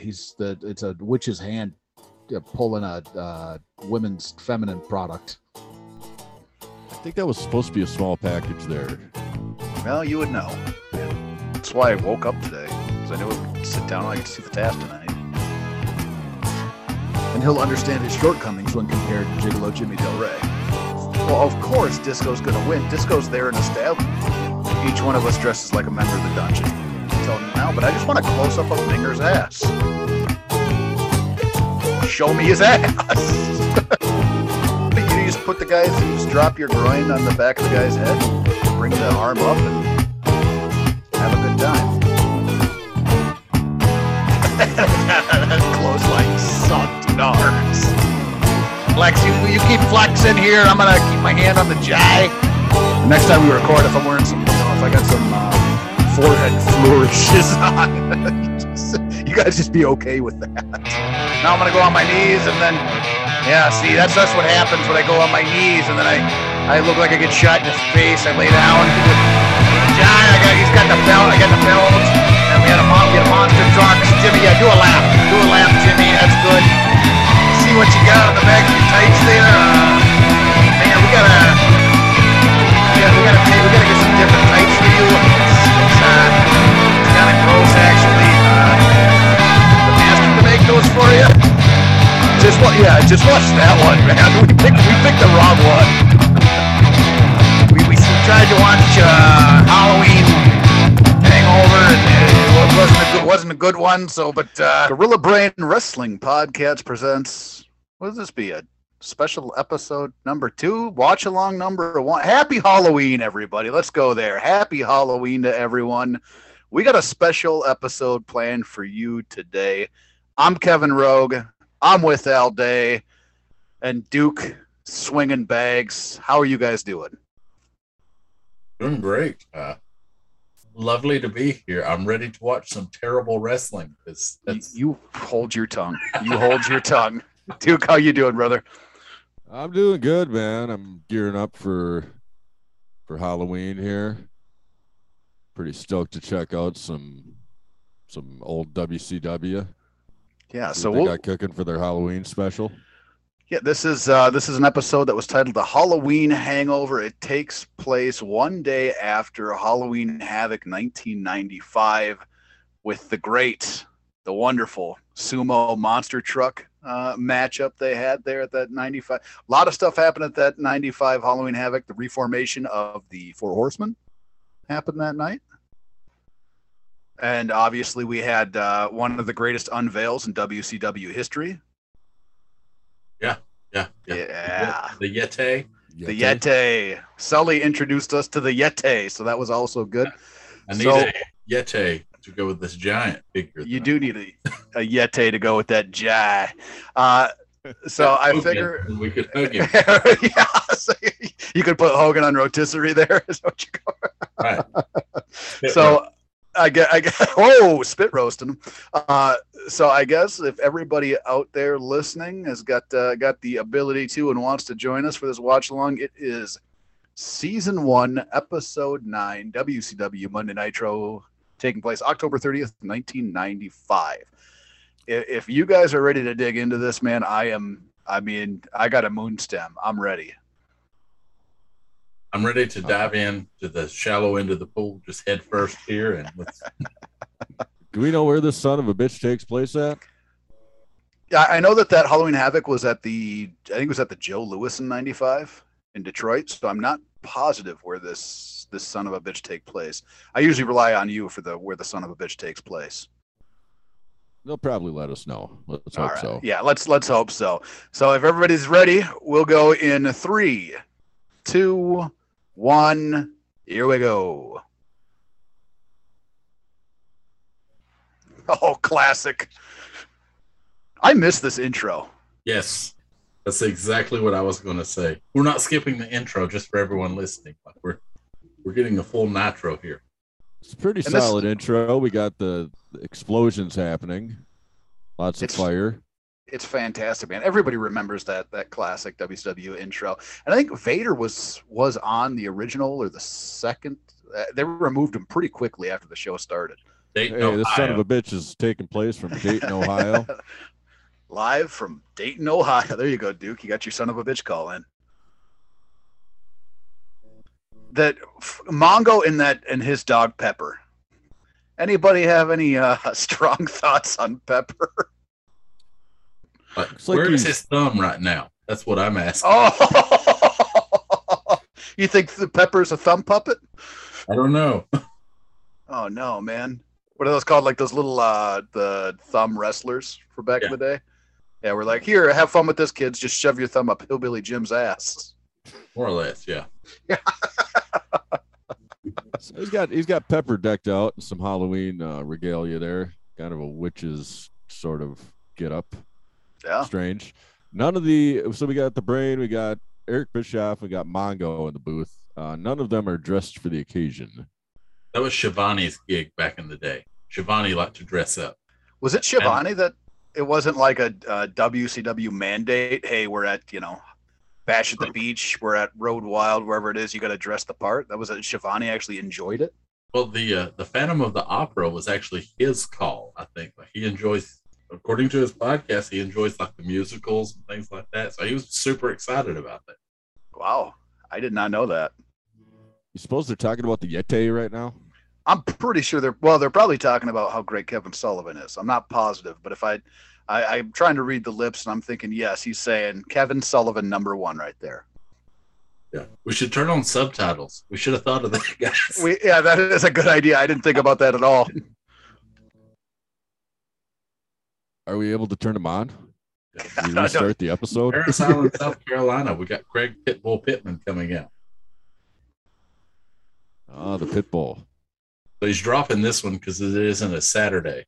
he's the it's a witch's hand uh, pulling a uh, women's feminine product. I think that was supposed to be a small package there. Well, you would know. That's why I woke up today because I knew I would sit down and I could see the task tonight. And he'll understand his shortcomings when compared to Gigolo Jimmy Del Ray. Well, of course, Disco's gonna win. Disco's there and established. Each one of us dresses like a member of the dungeon. Now, but I just want a close up of Minger's ass. Show me his ass. you just put the guys, you just drop your groin on the back of the guy's head, bring the arm up, and have a good time. That's close like sucked nards. Flex, you, you keep flexing here. I'm gonna keep my hand on the jai. Next time we record, if I'm wearing some, you know, if I got some uh, forehead flourishes on, you guys just be okay with that. Now I'm gonna go on my knees and then, yeah, see, that's that's what happens when I go on my knees and then I, I look like I get shot in the face. I lay down. Jai, I got, he's got the belt. I got the belt. And we had a we had a monster trucks. Jimmy, yeah, do a lap. Do a lap, Jimmy. That's good. See what you got on the back of your tights there. Uh, man, we gotta, yeah, we gotta, we gotta get some different tights for you. Just? Yeah, just watch that one, man. We picked, we picked the wrong one. We, we tried to watch uh, Halloween Hangover, and it wasn't a good, wasn't a good one. So, but uh, Gorilla Brain Wrestling Podcast presents. What does this be? A special episode number two? Watch along number one. Happy Halloween, everybody! Let's go there. Happy Halloween to everyone. We got a special episode planned for you today. I'm Kevin Rogue. I'm with Al Day and Duke swinging bags. How are you guys doing? Doing great. Uh, lovely to be here. I'm ready to watch some terrible wrestling. You, you hold your tongue. You hold your tongue. Duke, how you doing, brother? I'm doing good, man. I'm gearing up for for Halloween here. Pretty stoked to check out some some old WCW. Yeah. See So what we'll, got cooking for their Halloween special. yeah, this is uh, this is an episode that was titled "The Halloween Hangover." It takes place one day after Halloween Havoc 1995, with the great, the wonderful sumo monster truck uh, matchup they had there at that 95. A lot of stuff happened at that 95 Halloween Havoc. The reformation of the Four Horsemen happened that night. And obviously, we had uh, one of the greatest unveils in WCW history. yeah, yeah. Yeah. The Yeti. The Yeti. Sully introduced us to the Yeti, so that was also good. I need So- a Yeti to go with this giant figure. You do need a, a Yeti to go with that jai. Uh, so I Hogan, figure, we could hug him. yeah, so you could put Hogan on rotisserie there. Is what you go. Right. So I get, I get, oh, spit roasting. Uh, so I guess if everybody out there listening has got uh, got the ability to and wants to join us for this watch along, it is season one, episode nine, WCW Monday Nitro, taking place October thirtieth, nineteen ninety five. If you guys are ready to dig into this, man, I am. I mean, I got a moon stem. I'm ready. I'm ready to dive in to the shallow end of the pool, just head first here, and let's. Do we know where this son of a bitch takes place at? Yeah, I know that that Halloween Havoc was at the I think it was at the Joe Louis in '95 in Detroit. So I'm not positive where this this son of a bitch take place. I usually rely on you for the where the son of a bitch takes place. They'll probably let us know. Let's All hope right. so. Yeah, let's let's hope so. So if everybody's ready, we'll go in three, two, one. Here we go. Oh, classic. I miss this intro. Yes, that's exactly what I was going to say. We're not skipping the intro just for everyone listening. Like we're we're getting a full nitro here. It's a pretty And this- solid intro. We got the the explosions happening. Lots of fire. it's fantastic, man. Everybody remembers that that classic WCW intro, and I think Vader was was on the original or the second. Uh, they removed him pretty quickly after the show started. Dayton, Hey, this son of a bitch is taking place from Dayton, Ohio. Live from Dayton, Ohio. There you go, Duke. You got your son of a bitch call in. That f- Mongo and that and his dog Pepper. Anybody have any uh, strong thoughts on Pepper? Like, It's like where is his thumb right now? That's what I'm asking. Oh, you think the Pepper's a thumb puppet? I don't know. Oh no, man. What are those called? Like those little uh the thumb wrestlers for back in the day? Yeah, we're like, here, have fun with this, kids. Just shove your thumb up Hillbilly Jim's ass. More or less, yeah. So he's got he's got Pepper decked out and some Halloween uh, regalia there, kind of a witch's sort of get up. Yeah. Strange. None of the so we got the brain, we got Eric Bischoff, we got Mongo in the booth. Uh, none of them are dressed for the occasion. That was Schiavone's gig back in the day. Schiavone liked to dress up. Was it Schiavone that it wasn't like a, a WCW mandate? Hey, we're at you know, Bash at the Beach, we're at Road Wild, wherever it is, you got to dress the part. That was it. Schiavone actually enjoyed it. Well, the uh, the Phantom of the Opera was actually his call. I think like he enjoys, according to his podcast, he enjoys like the musicals and things like that. So he was super excited about that. Wow, I did not know that. You suppose they're talking about the Yeti right now? I'm pretty sure they're well. They're probably talking about how great Kevin Sullivan is. I'm not positive, but if I, I I'm trying to read the lips, and I'm thinking yes, he's saying Kevin Sullivan number one right there. Yeah, we should turn on subtitles. We should have thought of that, guys. We yeah, that is a good idea. I didn't think about that at all. Are we able to turn them on? I We don't- restart the episode? Parris Island, South Carolina. We got Craig Pitbull Pittman coming out. Ah, the pit bull. So he's dropping this one because it isn't a Saturday.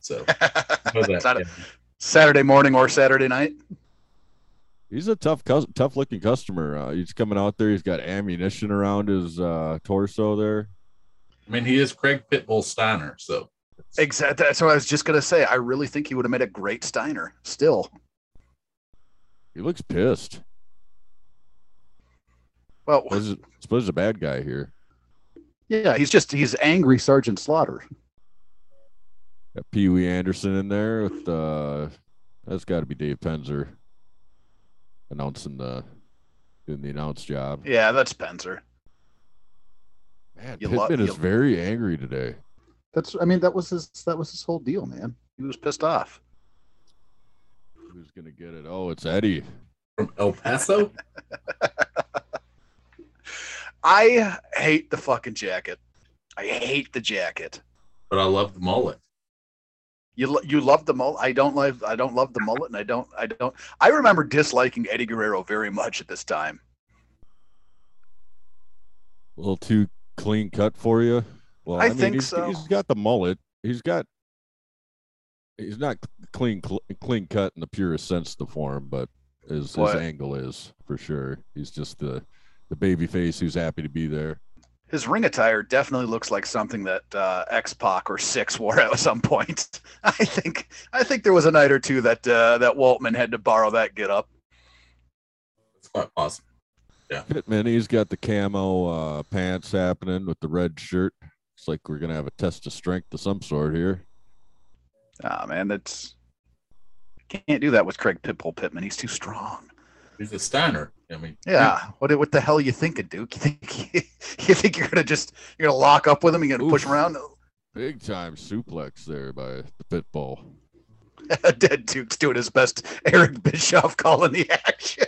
So that, It's not a- yeah. Saturday morning or Saturday night. He's a tough, tough looking customer. Uh, he's coming out there. He's got ammunition around his uh, torso there. I mean, he is Craig Pitbull Steiner. So Exactly. That's what I was just gonna say. I really think he would have made a great Steiner. Still, He looks pissed. well, Suppose, it- suppose he's a bad guy here. Yeah, he's just he's angry Sergeant Slaughter. Got Pee Wee Anderson in there with uh, that's got to be Dave Penzer announcing the doing the announce job. yeah, that's Penzer. Man, You lo- Pittman is very angry today. That's I mean that was his that was his whole deal, man. He was pissed off. Who's gonna get it? Oh, it's Eddie. from El Paso, I hate the fucking jacket. I hate the jacket. but I love the mullet. You lo- you love the mullet. I don't love I don't love the mullet, and I don't I don't. I remember disliking Eddie Guerrero very much at this time. A little too clean cut for you. Well, I I, mean, think he's, so. He's got the mullet. He's got. He's not clean, cl- clean cut in the purest sense of the form, but his, his angle is for sure. He's just the the baby face who's happy to be there. His ring attire definitely looks like something that uh, X Pac or Syxx wore at some point. I think I think there was a night or two that uh, that Waltman had to borrow that get up. It's quite possible. Pittman, he's got the camo uh, pants happening with the red shirt. It's like we're gonna have a test of strength of some sort here. Ah man, that's can't do that with Craig Pitbull Pittman. He's too strong. He's a Steiner. I mean, Yeah. What what the hell are you thinking, Duke? You think you think you're gonna just you're gonna lock up with him? You're gonna push him around? Big time suplex there by the pit bull. Dead Duke's doing his best. Eric Bischoff calling the action.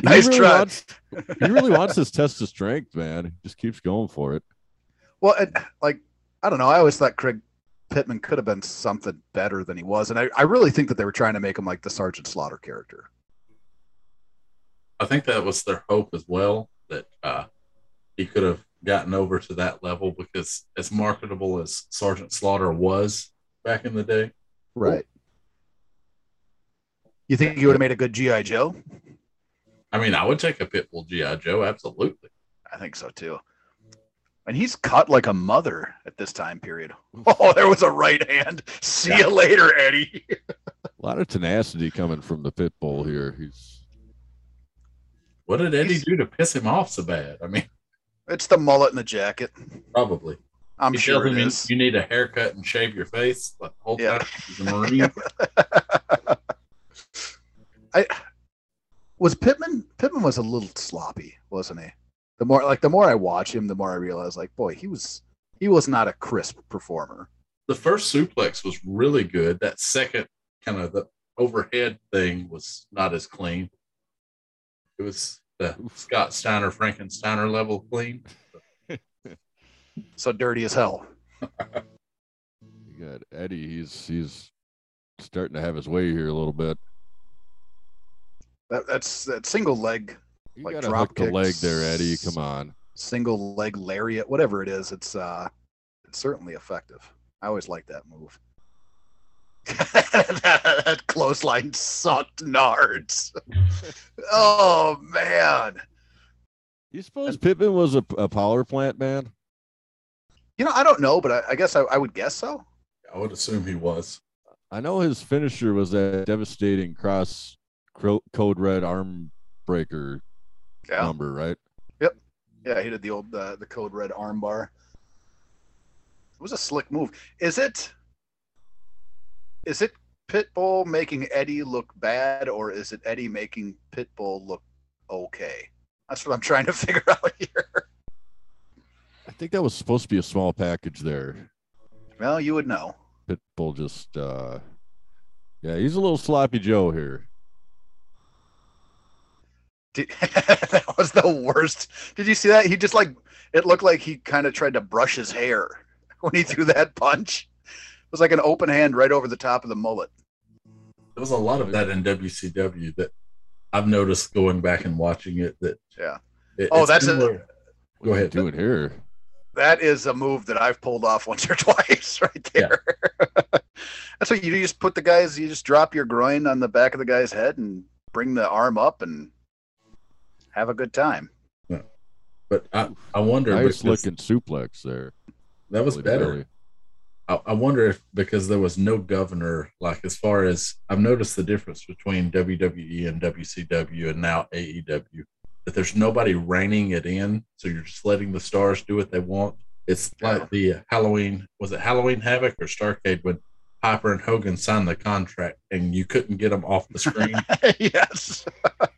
He nice really try. Wants, he really wants his test of strength, man. He just keeps going for it. Well, and, like I don't know. I always thought Craig Pittman could have been something better than he was, and I, I really think that they were trying to make him like the Sergeant Slaughter character. I think that was their hope as well that uh, he could have gotten over to that level because as marketable as Sergeant Slaughter was back in the day, Right. You think he would have made a good GI Joe? I mean, I would take a Pitbull GI Joe absolutely. I think so too. And he's cut like a mother at this time period. Oh, there was a right hand. See you later, Eddie. A lot of tenacity coming from the pit bull here. He's What did Eddie He's- do to piss him off so bad? I mean, It's the mullet and the jacket. probably. I'm You sure tell it you, need a haircut and shave your face. Like the whole Yeah. time he's a Marine. I was Pittman. Pittman was a little sloppy, wasn't he? The more like the more I watch him, the more I realize like, boy, he was he was not a crisp performer. the first suplex was really good. That second kind of the overhead thing was not as clean. It was the Scott Steiner Frankensteiner level clean. So dirty as hell. You got Eddie. He's he's starting to have his way here a little bit. That, that's that single leg, You Like drop the leg there, Eddie. Come on. single leg lariat, whatever it is. It's uh, it's certainly effective. I always like that move. that clothesline sucked nards. oh man. You suppose Pittman was a, a power plant man? You know, I don't know, but I, I guess I, I would guess so. I would assume he was. I know his finisher was that devastating cross code red arm breaker Yeah. number, right? Yep. Yeah, he did the old uh, the code red armbar. It was a slick move. Is it? Is it Pitbull making Eddie look bad, or is it Eddie making Pitbull look okay? That's what I'm trying to figure out here. I think that was supposed to be a small package there. Well, you would know. Pitbull just uh yeah, he's a little sloppy Joe here. Did, that was the worst. Did you see that? He just like it looked like he kind of tried to brush his hair when he threw that punch. It was like an open hand right over the top of the mullet. There was a lot of that in WCW that I've noticed going back and watching it. That Yeah. it- Oh, that's a- similar- What Go ahead. Do it here? That is a move that I've pulled off once or twice right Yeah. there. That's what you do. You just put the guys, you just drop your groin on the back of the guy's head and bring the arm up and have a good time. Yeah. But I, I wonder Nice because looking suplex there. that was Billy better. Billy. I, I wonder if because there was no governor, like as far as I've noticed the difference between WWE and WCW and now AEW, that there's nobody reining it in. So you're just letting the stars do what they want. It's like the Halloween, was it Halloween Havoc or Starcade when Piper and Hogan signed the contract and you couldn't get them off the screen? yes.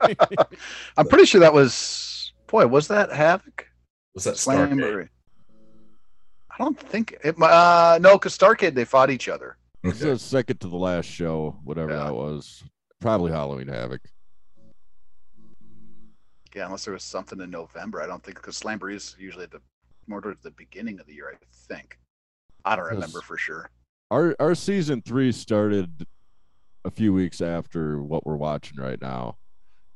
I'm pretty sure that was, boy, was that Havoc? Was that Starcade? Slamboree? I don't think it, uh, no, because Starcade, they fought each other. This Okay. is second to the last show, whatever Yeah. that was. Probably Halloween Havoc. Yeah, unless there was something in November. I don't think, because Slamboree is usually at the more towards the beginning of the year, I think. I don't remember for sure. Our our season three started a few weeks after what we're watching right now.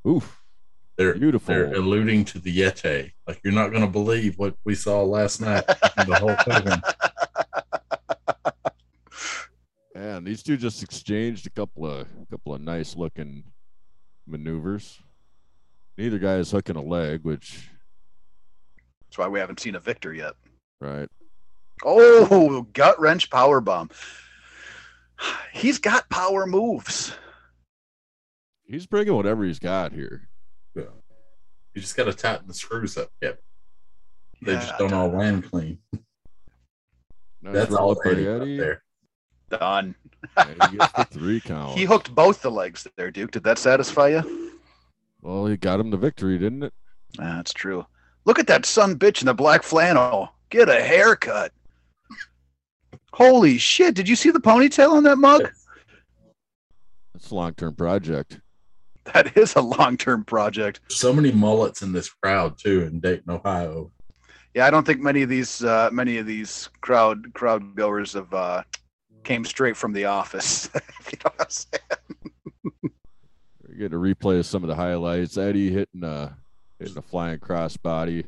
Oof, They're, beautiful. they're alluding to the Yeti. Like you're not going to believe what we saw last night. the whole Hogan. And these two just exchanged a couple of couple of nice looking maneuvers. Neither guy is hooking a leg, which That's why we haven't seen a victor yet. right. Oh, gut wrench power bomb. He's got power moves. He's bringing whatever he's got here. Yeah. You just got to tighten the screws up. Yep. They Yeah, just don't all land clean. Nice That's all up by Eddie up there. Done. And he three count. He hooked both the legs there, Duke. Did that satisfy you? well, he got him the victory, didn't it? That's true. Look at that son bitch in the black flannel. Get a haircut. Holy shit. Did you see the ponytail on that mug? It's a long term project. That is a long term project. So many mullets in this crowd too in Dayton, Ohio. Yeah, I don't think many of these uh, many of these crowd crowd goers have uh, came straight from the office. you know what I'm saying. We're getting a replay of some of the highlights. Eddie hitting a hitting a flying crossbody,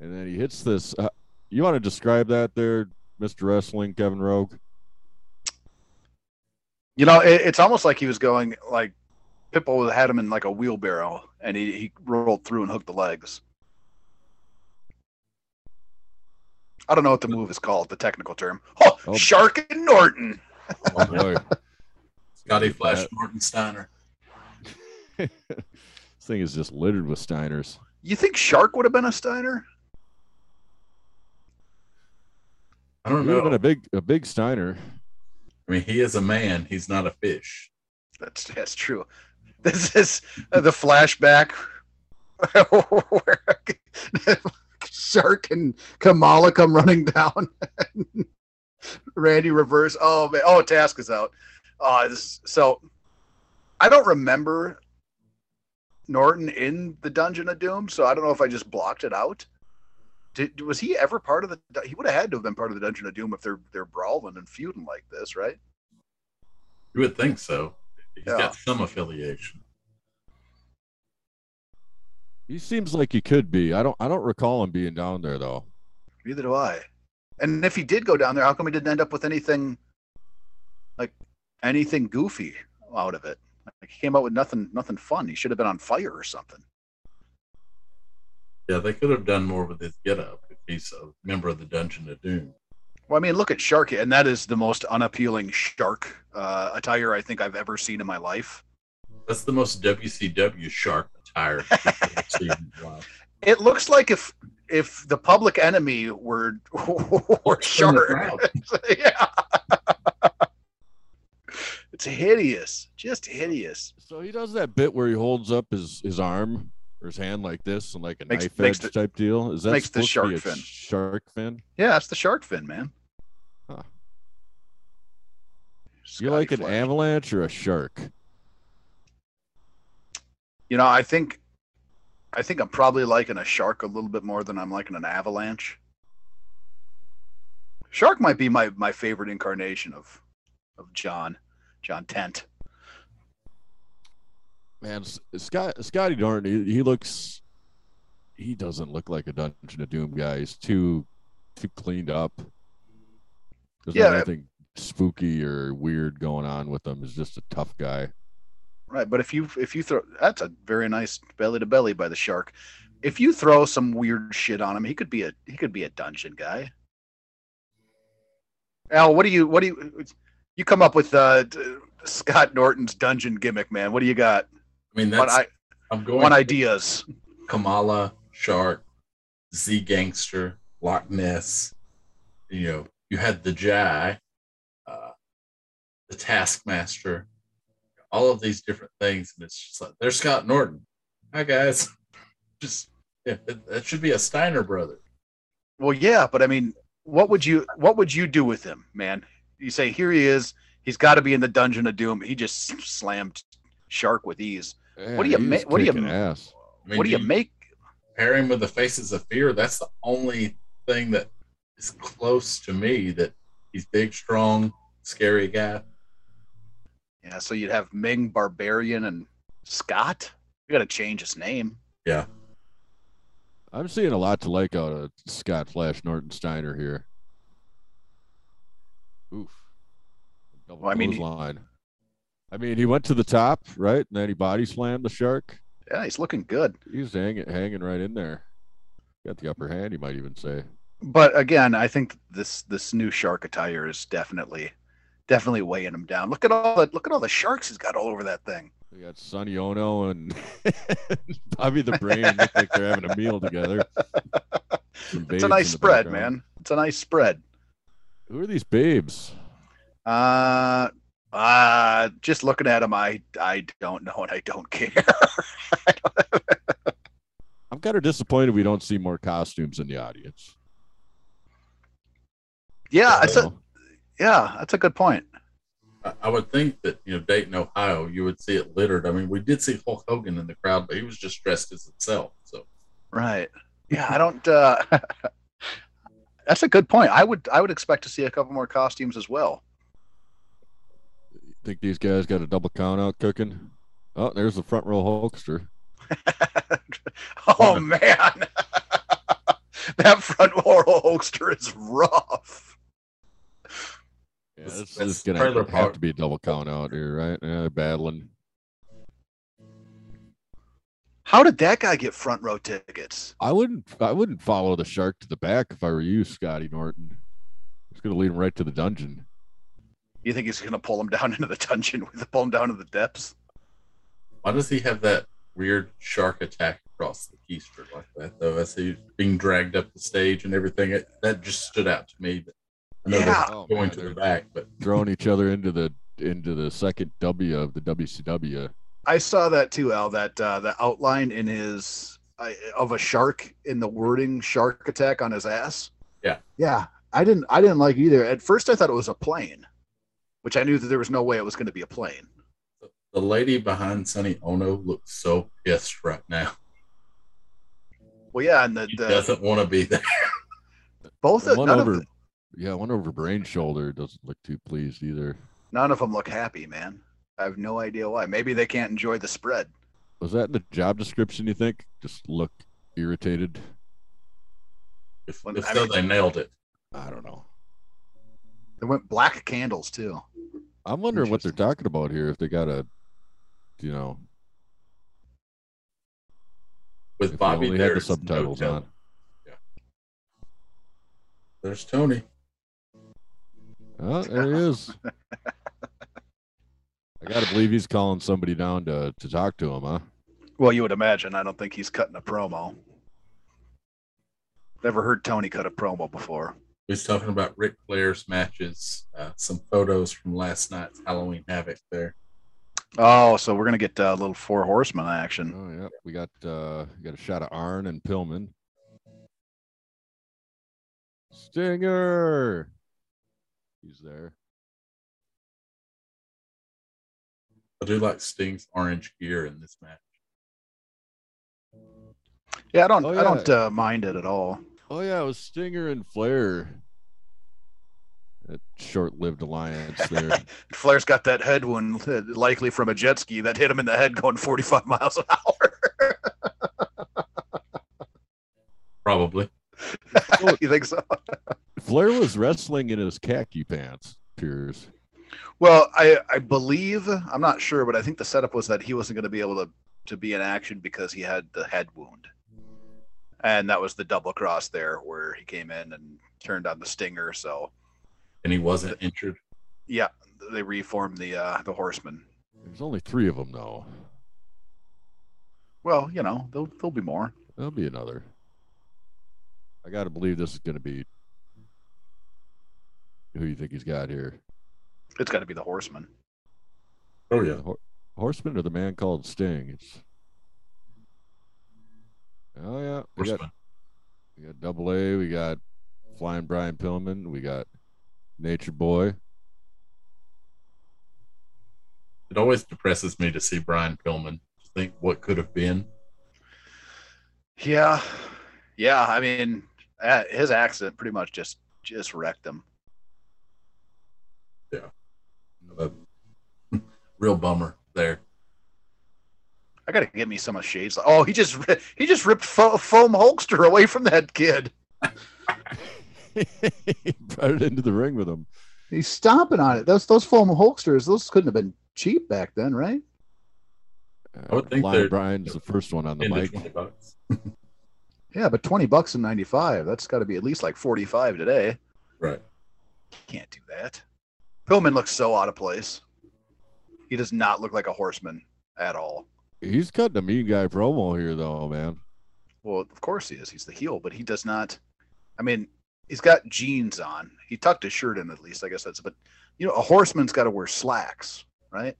and then he hits this. Uh, you want to describe that there, Mister Wrestling, Kevin Rogue? You know, it, it's almost like he was going like Pitbull had him in like a wheelbarrow, and he, he rolled through and hooked the legs. I don't know what the move is called, the technical term. Oh, Oh. Shark and Norton. Oh boy, Scotty Flash That- Norton Steiner. this thing is just littered with Steiners. You think Shark would have been a Steiner? I don't He would have been know. a big a big Steiner. I mean, he is a man. He's not a fish. That's that's true. This is uh, the flashback where Shark and Kamala come running down. Randy reverse. Oh man. Oh, Task is out. Oh, this, so I don't remember Norton in the Dungeon of Doom, so I don't know if I just blocked it out. Did, was he ever part of the? He would have had to have been part of the Dungeon of Doom if they're they're brawling and feuding like this, right? You would think so. He's Yeah. got some affiliation. He seems like he could be. I don't I don't recall him being down there though. Neither do I. And if he did go down there, how come he didn't end up with anything like anything goofy out of it? Like he came out with nothing nothing fun. He should have been on fire or something. Yeah, they could have done more with his getup if he's a member of the Dungeon of Doom. Well, I mean, look at Shark, and that is the most unappealing shark uh, attire I think I've ever seen in my life. That's the most WCW shark attire I've seen in a while. It looks like if if the Public Enemy were were Shark. yeah. it's hideous, just hideous. So he does that bit where he holds up his his arm or his hand like this and like a Makes- knife makes edge the- type deal. Is that makes the supposed to be shark a fin. Shark fin. Yeah, it's the shark fin, man. Huh. You like an avalanche or a shark? You know, I think, I think I'm probably liking a shark a little bit more than I'm liking an avalanche. Shark might be my my favorite incarnation of of John, John Tenta. Man, Scott Scotty Darn, he, he looks he doesn't look like a Dungeon of Doom guy. He's too too cleaned up. There's Yeah. nothing spooky or weird going on with him. He's just a tough guy. Right, but if you if you throw that's a very nice belly to belly by the shark. If you throw some weird shit on him, he could be a he could be a dungeon guy. Al, what do you what do you you come up with uh Scott Norton's dungeon gimmick, man? What do you got? I mean, that's I I'm going for ideas? Kamala, Shark, Z Gangster, Loch Ness. You know, you had the Jai, uh, the Taskmaster, all of these different things, and it's just like there's Scott Norton. Hi guys, just yeah, that, that should be a Steiner brother. Well, yeah, but I mean, what would you what would you do with him, man? You say here he is. He's got to be in the Dungeon of Doom. He just slammed Shark with ease. What do you make? what do you ass? I mean, what do you make? pair him with the Faces of Fear? That's the only thing that is close to me that he's big, strong, scary guy. Yeah, so you'd have Meng Barbarian and Scott. You got to change his name. Yeah, I'm seeing a lot to like out of Scott Flash Norton Steiner here. Oof. Double Well, I mean, he- line. I mean, he went to the top, right? And then he body slammed the shark. Yeah, he's looking good. He's hanging hanging right in there. Got the upper hand, you might even say. But again, I think this this new shark attire is definitely definitely weighing him down. Look at all the look at all the sharks he's got all over that thing. We got Sonny Onoo and Bobby the Brain look like they're having a meal together. It's a nice spread, background. man. It's a nice spread. Who are these babes? Uh uh just looking at him, I I don't know and I don't care. I'm kind of disappointed we don't see more costumes in the audience. yeah, it's You a yeah, that's a good point. I, I would think that you know Dayton, Ohio, you would see it littered. I mean, we did see Hulk Hogan in the crowd, but he was just dressed as himself. So Right. Yeah, I don't uh That's a good point. I would I would expect to see a couple more costumes as well. Think these guys got a double count out cooking? Oh, there's the front row Hulkster. oh man. that front row holster is rough. Yeah, This- this, this is gonna have to be a double count out here, right? Yeah, they're battling. How did that guy get front row tickets? I wouldn't I wouldn't follow the shark to the back if I were you, Scotty Norton. It's gonna lead him right to the dungeon. You think he's gonna pull him down into the dungeon with pull him down to the depths? why does he have that weird shark attack across the keister like that though? As he's being dragged up the stage and everything, it, that just stood out to me. I know Yeah. they're Oh, going man, to the back, but throwing each other into the into the second W of the WCW. I saw that too, Al. That uh, the outline in his uh, of a shark in the wording "shark attack" on his ass. Yeah. yeah. I didn't. I didn't like either. At first, I thought it was a plane, which I knew that there was no way it was going to be a plane. the lady behind Sonny Onoo looks so pissed right now. Well, yeah, and the, the doesn't want to be there. both of, one none, over, of the, yeah, one over Brain Shoulder doesn't look too pleased either. none of them look happy, man. I have no idea why. Maybe they can't enjoy the spread. Was that in the job description? You think? Just look irritated. If, Well, if I so, mean- they nailed it. I don't know. They went black candles too. I'm wondering what they're talking about here. If they got a, you know, With if Bobby they only there, had the it's no subtitles telling. on. There's Tony. Oh, there he is. I gotta believe he's calling somebody down to to talk to him, huh? Well, you would imagine. I don't think he's cutting a promo. Never heard Tony cut a promo before. He's talking about Ric Flair's matches, uh, some photos from last night's Halloween Havoc there. Oh, so we're gonna get a little four horseman action. Oh yeah, we got uh we got a shot of Arn and Pillman. Stinger. He's there. I do like Sting's orange gear in this match. Yeah, I don't. Oh, I don't uh, mind it at all. Oh yeah, it was Stinger and Flair. That short-lived alliance there. Flair's got that head wound, uh, likely from a jet ski that hit him in the head going 45 miles an hour. Probably. you think so? Flair was wrestling in his khaki pants. Appears. Well, I I believe I'm not sure, but I think the setup was that he wasn't going to be able to to be in action because he had the head wound, and that was the double cross there where he came in and turned on the stinger. So And he wasn't injured. yeah, they reformed the uh, the horseman. There's only three of them though. Well, you know, there'll there'll be more. There'll be another. I got to believe this is going to be. Who you think he's got here? It's got to be the horseman. Oh, yeah. The hor- Horseman or the man called Sting? It's. Oh yeah, we got we got Double A, we got Flying Brian Pillman, we got Nature Boy. It always depresses me to see Brian Pillman. Think what could have been. Yeah, yeah. I mean, uh, his accident pretty much just just wrecked him. A real bummer there. I gotta get me some of Shades. Oh, he just he just ripped fo- foam Hulkster away from that kid. he brought it into the ring with him. He's stomping on it. Those those foam Hulksters, those couldn't have been cheap back then, right? Uh, I would think Flying they're- Brian's the first one on the mic. Yeah, but twenty bucks in '95. That's got to be at least like 45 today. Right. Can't do that. Pillman looks so out of place. He does not look like a horseman at all. He's cutting a mean guy promo here, though, man. Well, of course he is. He's the heel, but he does not. I mean, he's got jeans on. He tucked his shirt in at least. I guess that's. But you know, a horseman's got to wear slacks, right?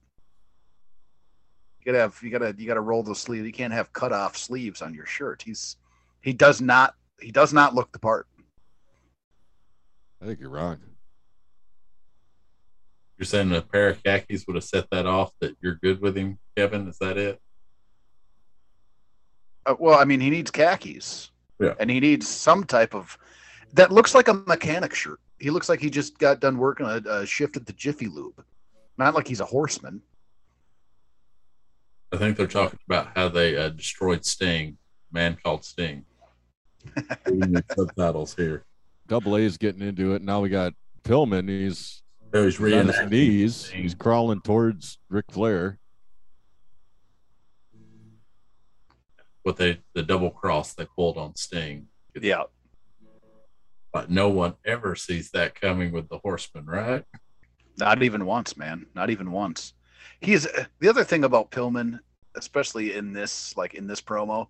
You gotta have. You gotta. You gotta roll the sleeve. You can't have cut off sleeves on your shirt. He's. He does not. He does not look the part. I think you're wrong. You're saying a pair of khakis would have set that off that you're good with him, Kevin? Is that it? Uh, well, I mean, he needs khakis. Yeah. And he needs some type of. That looks like a mechanic shirt. He looks like he just got done working a, a shift at the Jiffy Lube. Not like he's a horseman. I think they're talking about how they uh, destroyed Sting, man called Sting. Reading the subtitles here. Double A's getting into it. Now we got Pillman. He's he's he's on his knees. He's crawling towards Ric Flair. What they the double cross they pulled on Sting. Yeah. But no one ever sees that coming with the Horseman, right? Not even once, man. Not even once. He's the other thing about Pillman, especially in this, like in this promo,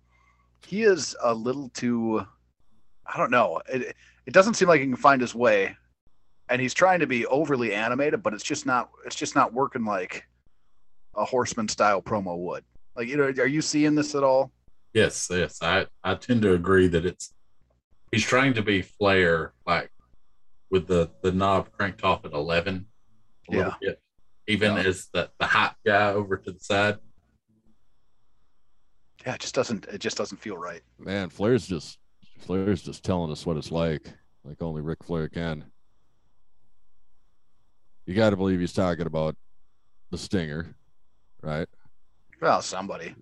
he is a little too. I don't know. It it doesn't seem like he can find his way and he's trying to be overly animated, but it's just not. It's just not working like a Horseman style promo would. Like, you know, are you seeing this at all? Yes, yes. I, I tend to agree that it's he's trying to be Flair like with the, the knob cranked off at eleven a little bit. Even Yeah. as the, the hot guy over to the side. Yeah, it just doesn't. It just doesn't feel right. Man, Flair's just Flair's just telling us what it's like, like only Ric Flair can. You got to believe he's talking about the Stinger, right? Well, somebody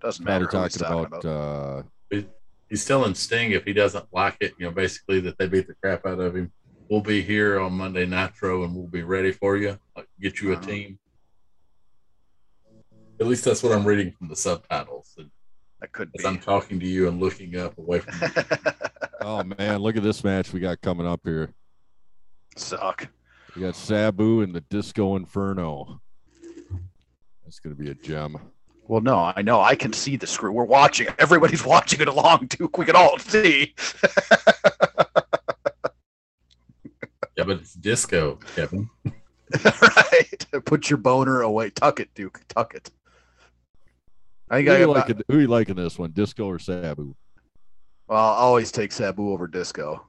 doesn't matter who he's talking talking about, about. uh, He's telling Sting if he doesn't like it, you know, basically that they beat the crap out of him. We'll be here on Monday Nitro and we'll be ready for you. Like get you a Uh-huh. team. At least that's what I'm reading from the subtitles. And That could as be. I'm talking to you and looking up away from oh man, look at this match we got coming up here. Suck. We got Sabu and the Disco Inferno. That's gonna be a gem. Well, no, I know. I can see the screw. We're watching. Everybody's watching it along, Duke. We can all see. Yeah, but it's disco, Kevin. right. Put your boner away. Tuck it, Duke. Tuck it. I think Who I you got. liking? Who you liking this one? Disco or Sabu? Well, I'll always take Sabu over Disco.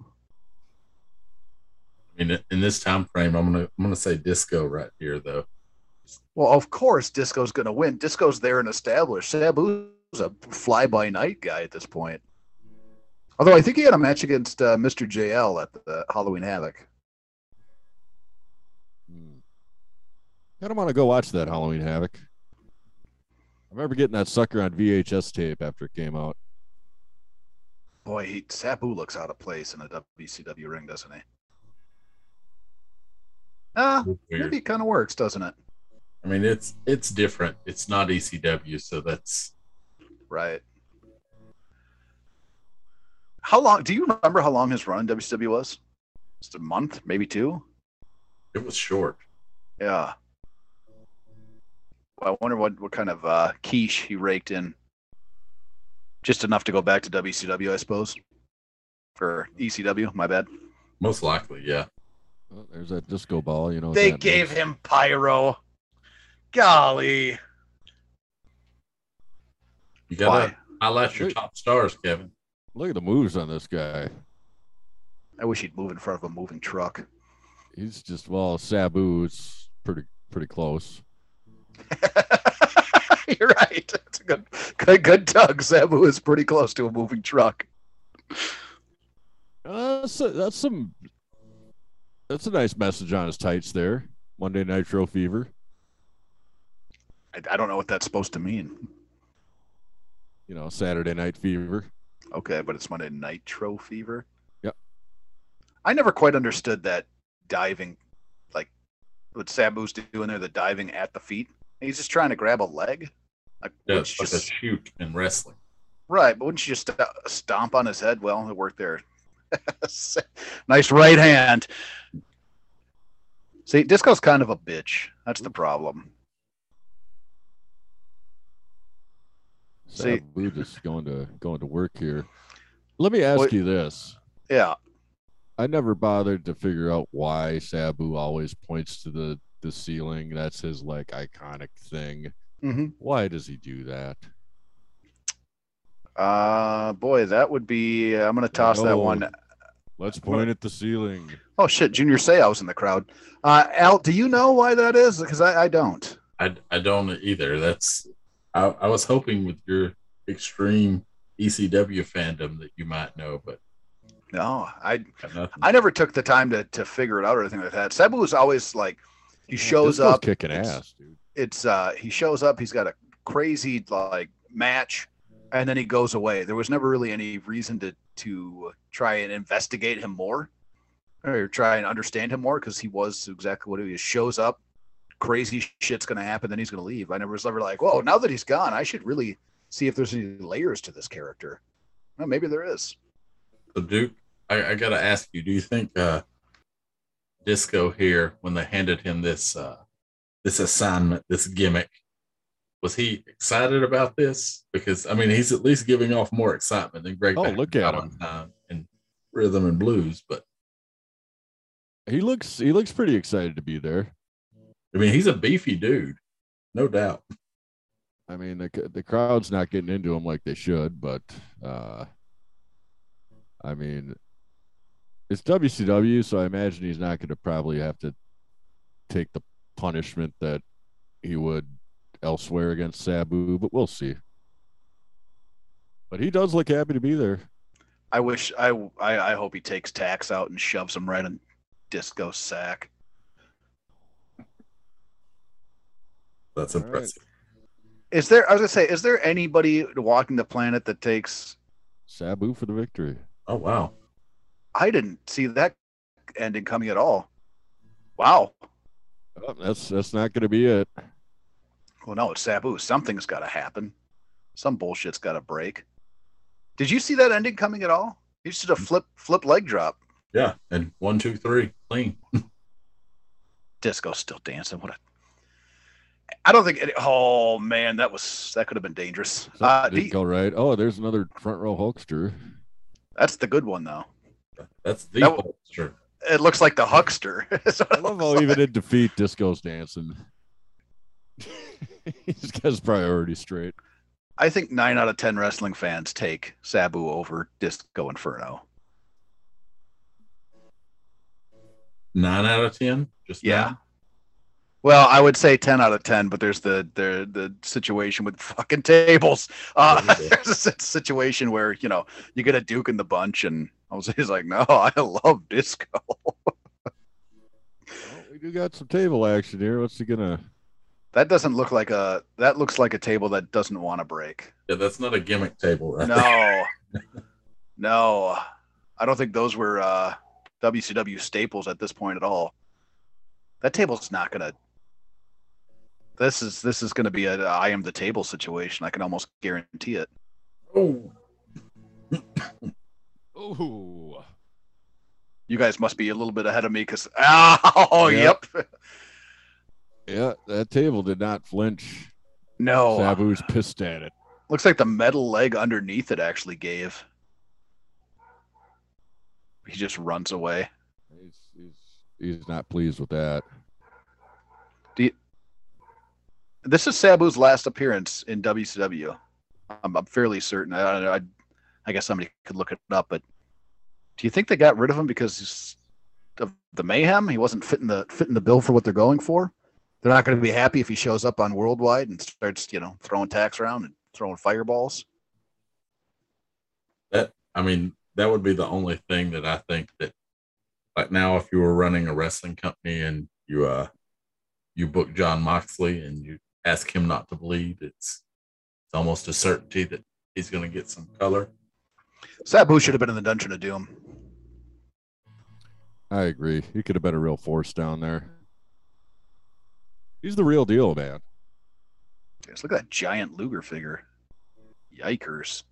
I mean, in this time frame, I'm gonna I'm gonna say disco right here, though. Well, of course, Disco's going to win. Disco's there and established. Sabu's a fly by night guy at this point. Although I think he had a match against uh, Mr. JL at the Halloween Havoc. Hmm. I don't want to go watch that Halloween Havoc. I remember getting that sucker on VHS tape after it came out. Boy, he, Sabu looks out of place in a WCW ring, doesn't he? Ah, Weird. maybe it kind of works, doesn't it? I mean, it's it's different. It's not ECW, so that's Right. How long? Do you remember how long his run in WCW was? Just a month, maybe two. it was short. Yeah. Well, I wonder what what kind of uh, quiche he raked in. Just enough to go back to WCW, I suppose. For ECW, my bad. Most likely, yeah. Oh, there's that disco ball. You know. They gave means. him pyro. Golly. You gotta highlight your top stars, Kevin. Look at the moves on this guy. I wish he'd move in front of a moving truck. He's just well, Sabu is pretty pretty close. You're right. It's a good, good, good tug. Sabu is pretty close to a moving truck. Uh, that's, that's some. That's a nice message on his tights there. Monday Nitro Fever. I, I don't know what that's supposed to mean. You know, Saturday Night Fever. Okay, but it's Monday Nitro Fever. Yep. I never quite understood that diving, like what Sabu's doing there, the diving at the feet. He's just trying to grab a leg. Like, Yeah, it's you like just- a shoot in wrestling. right, but wouldn't you just st- stomp on his head? Well, it worked there. nice right hand. See, Disco's kind of a bitch. That's the problem. See- Sabu just going to going to work here. Let me ask What- you this. Yeah. I never bothered to figure out why Sabu always points to the the ceiling. That's his like iconic thing. Mm-hmm. Why does he do that? Uh, boy, that would be. I'm gonna toss that Oh. one. Let's point at the ceiling. Oh shit, Junior Say I was in the crowd. Uh, Al, do you know why that is? Because I, I don't. I, I don't either. That's I, I was hoping with your extreme ECW fandom that you might know, but No, I. I never took the time to to figure it out or anything like that. Sabu was always like, he shows Disco's up. kicking it's- ass, dude. It's uh, he shows up. He's got a crazy like match, and then he goes away. There was never really any reason to to try and investigate him more, or try and understand him more because he was exactly what he is. Shows up, crazy shit's gonna happen, then he's gonna leave. I never was ever like, whoa, now that he's gone, I should really see if there's any layers to this character. Well, maybe there is. So Duke, I, I gotta ask you, do you think uh Disco here, when they handed him this uh this assignment, this gimmick, was he excited about this? Because I mean he's at least giving off more excitement than Greg Oh, Packard look at him. on time in rhythm and blues, but he looks he looks pretty excited to be there. I mean, he's a beefy dude, no doubt. I mean, the the crowd's not getting into him like they should, but uh, I mean, it's WCW, so I imagine he's not going to probably have to take the punishment that he would elsewhere against Sabu, but we'll see. But he does look happy to be there. I wish I, I I hope he takes tax out and shoves him right in disco sack. That's All right. impressive. Is there? I was gonna say, is there anybody walking the planet that takes? Sabu for the victory. Oh wow. I didn't see that ending coming at all. Wow. Oh, that's that's not going to be it. Well, no, it's Sabu. Something's got to happen. Some bullshit's got to break. Did you see that ending coming at all? He just did a mm. flip flip leg drop. Yeah, and one, two, three, clean. Disco still dancing. What a. I don't think. It, oh man, that was that could have been dangerous. Something Uh, didn't go right. Oh, there's another front row Hulkster. that's the good one though. That's the That- holster. It looks like the huckster. That's I love looks how like. even in defeat, Disco's dancing. He's got his priorities straight. I think nine out of ten wrestling fans take Sabu over Disco Inferno. Nine out of ten. Just Yeah. nine? Well, I would say ten out of ten, but there's the the the situation with fucking tables. Uh, Yeah, yeah. there's a situation where you know you get a Duke in the bunch, and Jose's like, "No, I love disco." Well, we do got some table action here. What's he gonna? that doesn't look like a that looks like a table that doesn't want to break. Yeah, that's not a gimmick table, right? No, no, I don't think those were uh, WCW staples at this point at all. That table's not gonna. This is this is gonna be a I am the table situation. I can almost guarantee it. Oh, Oh, You guys must be a little bit ahead of me because oh Yeah. yep yeah, that table did not flinch. no Sabu's pissed at it. looks like the metal leg underneath it actually gave. He just runs away. He's he's he's not pleased with that. This is Sabu's last appearance in WCW. I'm, I'm fairly certain. I, I, I guess somebody could look it up, but do you think they got rid of him because of the mayhem? He wasn't fitting the fitting the bill for what they're going for. They're not going to be happy if he shows up on Worldwide and starts, you know, throwing tacks around and throwing fireballs. that I mean, that would be the only thing that I think that, like now, if you were running a wrestling company and you uh you book Jon Moxley and you ask him not to bleed, it's it's almost a certainty that he's going to get some color. Sabu should have been in the Dungeon of Doom. I agree. He could have been a real force down there. He's the real deal, man. Just look at that giant Luger figure. Yikers.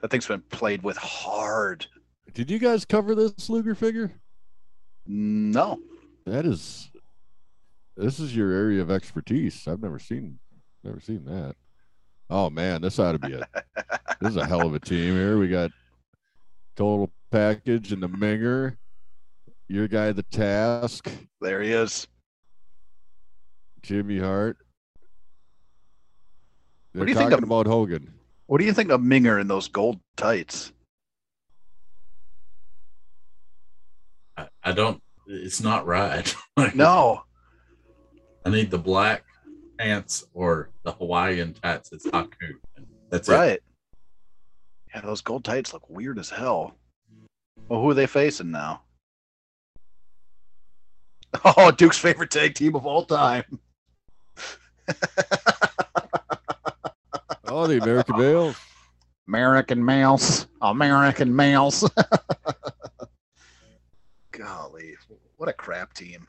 That thing's been played with hard. Did you guys cover this Luger figure? No. That is this is your area of expertise. I've never seen never seen that. Oh man, this ought to be a this is a hell of a team here. We got total package and the Minger. Your guy the task, There he is. Jimmy Hart. They're What do you think talking of- about Hogan? What do you think of Minger in those gold tights? I, I don't. It's not right. No. I need the black pants or the Hawaiian tats. It's Haku. And that's it. Right. Yeah, those gold tights look weird as hell. Well, who are they facing now? Oh, Duke's favorite tag team of all time. Oh, the American Males. American males. American males. Golly, what a crap team.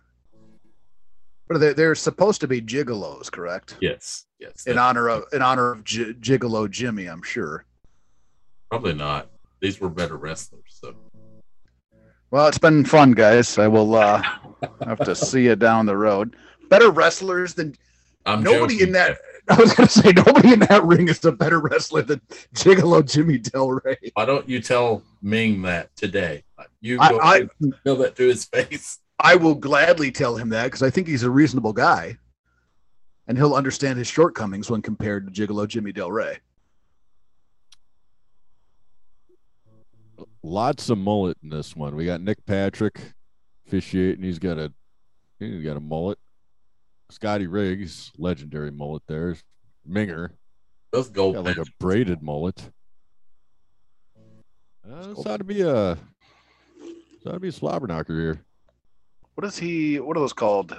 But they're, they're supposed to be gigolos, correct? Yes. Yes. In honor of in honor of G- Gigolo Jimmy, I'm sure. probably not. These were better wrestlers. So Well, it's been fun, guys. I will uh, have to see you down the road. Better wrestlers than I'm nobody joking. in that. I was going to say nobody in that ring is a better wrestler than Gigolo Jimmy Del Ray. Why don't you tell Ming that today? You I- go I- ahead and tell that to his face. I will gladly tell him that because I think he's a reasonable guy, and he'll understand his shortcomings when compared to Gigolo Jimmy Del Ray. Lots of mullet in this one. We got Nick Patrick officiating. He's got a he's got a mullet. Scotty Riggs, legendary mullet there. Minger, Those gold got like a braided mullet. Uh, this ought to be a this ought to be a slobber knocker here. What is he? What are those called?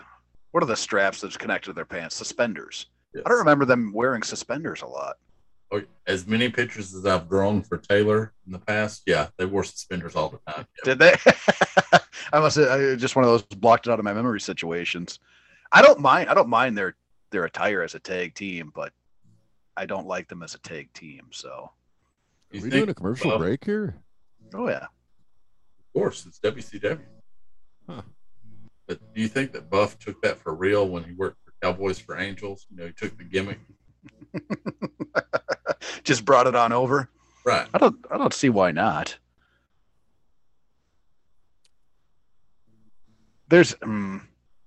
What are the straps that's connected to their pants? Suspenders. Yes. I don't remember them wearing suspenders a lot. Oh, As many pictures as I've drawn for Taylor in the past, yeah, they wore suspenders all the time. Yeah. Did they? I must have I, uh, just one of those blocked it out of my memory situations. I don't mind. I don't mind their their attire as a tag team, but I don't like them as a tag team. So, You Are we think- doing a commercial well, break here? oh yeah, Of course, it's WCW. Huh. But do you think that Buff took that for real when he worked for Cowboys for Angels? You know, he took the gimmick. just brought it on over. Right. I don't. I don't see why not. There's mm,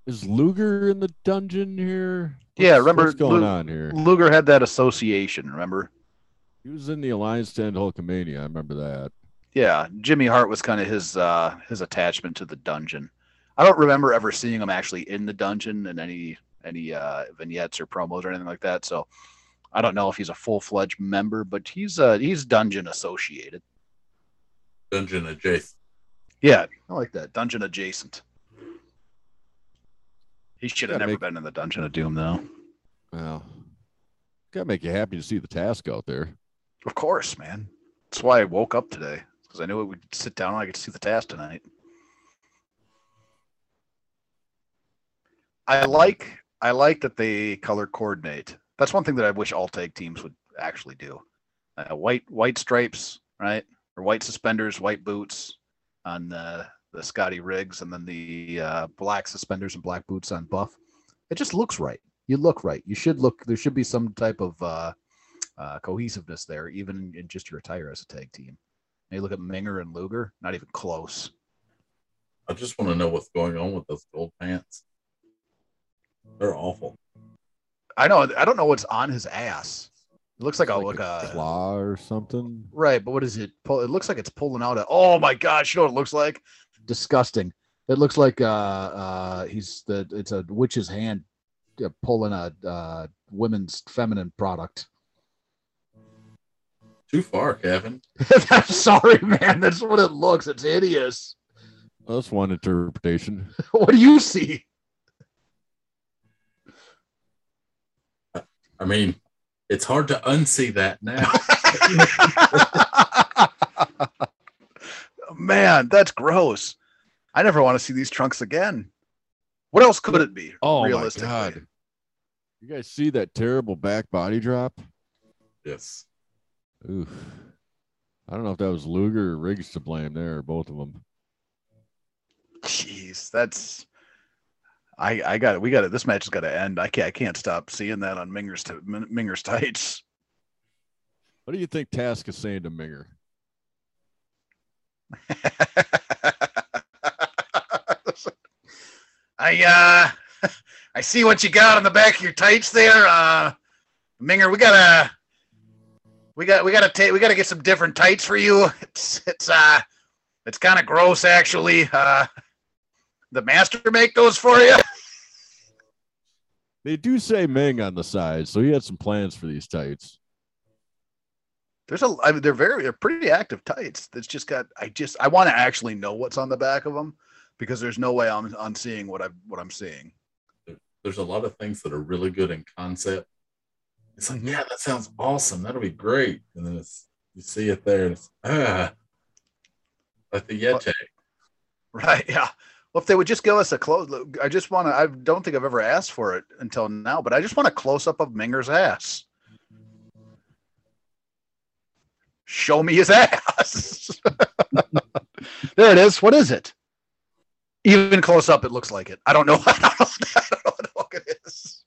Is Luger in the dungeon here? Yeah, remember what's going Lu- on here? Luger had that association. Remember? He was in the Alliance to End Hulkamania. I remember that. Yeah, Jimmy Hart was kind of his uh his attachment to the dungeon. I don't remember ever seeing him actually in the dungeon in any any uh vignettes or promos or anything like that. So I don't know if he's a full fledged member, but he's uh he's dungeon associated. Dungeon adjacent. Yeah, I like that dungeon adjacent. He should have never make- been in the dungeon of doom, though. Well, gotta make you happy to see the task out there. Of course, man. That's why I woke up today because I knew it would sit down and I could see the task tonight. I like I like that they color coordinate. That's one thing that I wish all tag teams would actually do. Uh, white white stripes, right, or white suspenders, white boots on the the Scotty Riggs, and then the uh, black suspenders and black boots on Buff. It just looks right. You look right. You should look. There should be some type of uh, uh, cohesiveness there, even in just your attire as a tag team. Now you look at Minger and Luger, not even close. I just want to know what's going on with those gold pants. They're awful. I know. I don't know what's on his ass. It looks like, a like a a claw or something. right, but what is it? Pull, it looks like it's pulling out. A, oh my gosh! You know what it looks like? Disgusting. It looks like uh, uh, he's the. It's a witch's hand uh, pulling a uh, women's feminine product. Too far, Kevin. I'm sorry, man. That's what it looks. It's hideous. That's one interpretation. what do you see? I mean, it's hard to unsee that now. Man, that's gross. I never want to see these trunks again. What else could it be? Oh my god! You guys see that terrible back body drop? yes. Oof. I don't know if that was Luger or Riggs to blame there, or both of them. Jeez, that's. I I got it. We got it. This match has got to end. I can't. I can't stop seeing that on Minger's t- Minger's tights. What do you think Task is saying to Minger? I uh I see what you got on the back of your tights there. Uh Minger, we gotta we got we gotta take we gotta get some different tights for you. It's it's uh it's kind of gross actually. Uh the master make those for you. They do say Ming on the side, so he had some plans for these tights. There's a I mean, they're very they're pretty active tights. That's just got I just I want to actually know what's on the back of them because there's no way I'm I'm seeing what I what I'm seeing. There's a lot of things that are really good in concept. It's like, yeah, that sounds awesome. That'll be great. And then it's you see it there, and it's ah, like the Yeti. Right. Yeah. Well, if they would just give us a close, I just want to. I don't think I've ever asked for it until now, but I just want a close up of Minger's ass. Show me his ass. there it is. What is it? Even close up, it looks like it. I don't know. I don't know, I don't know what the fuck it is.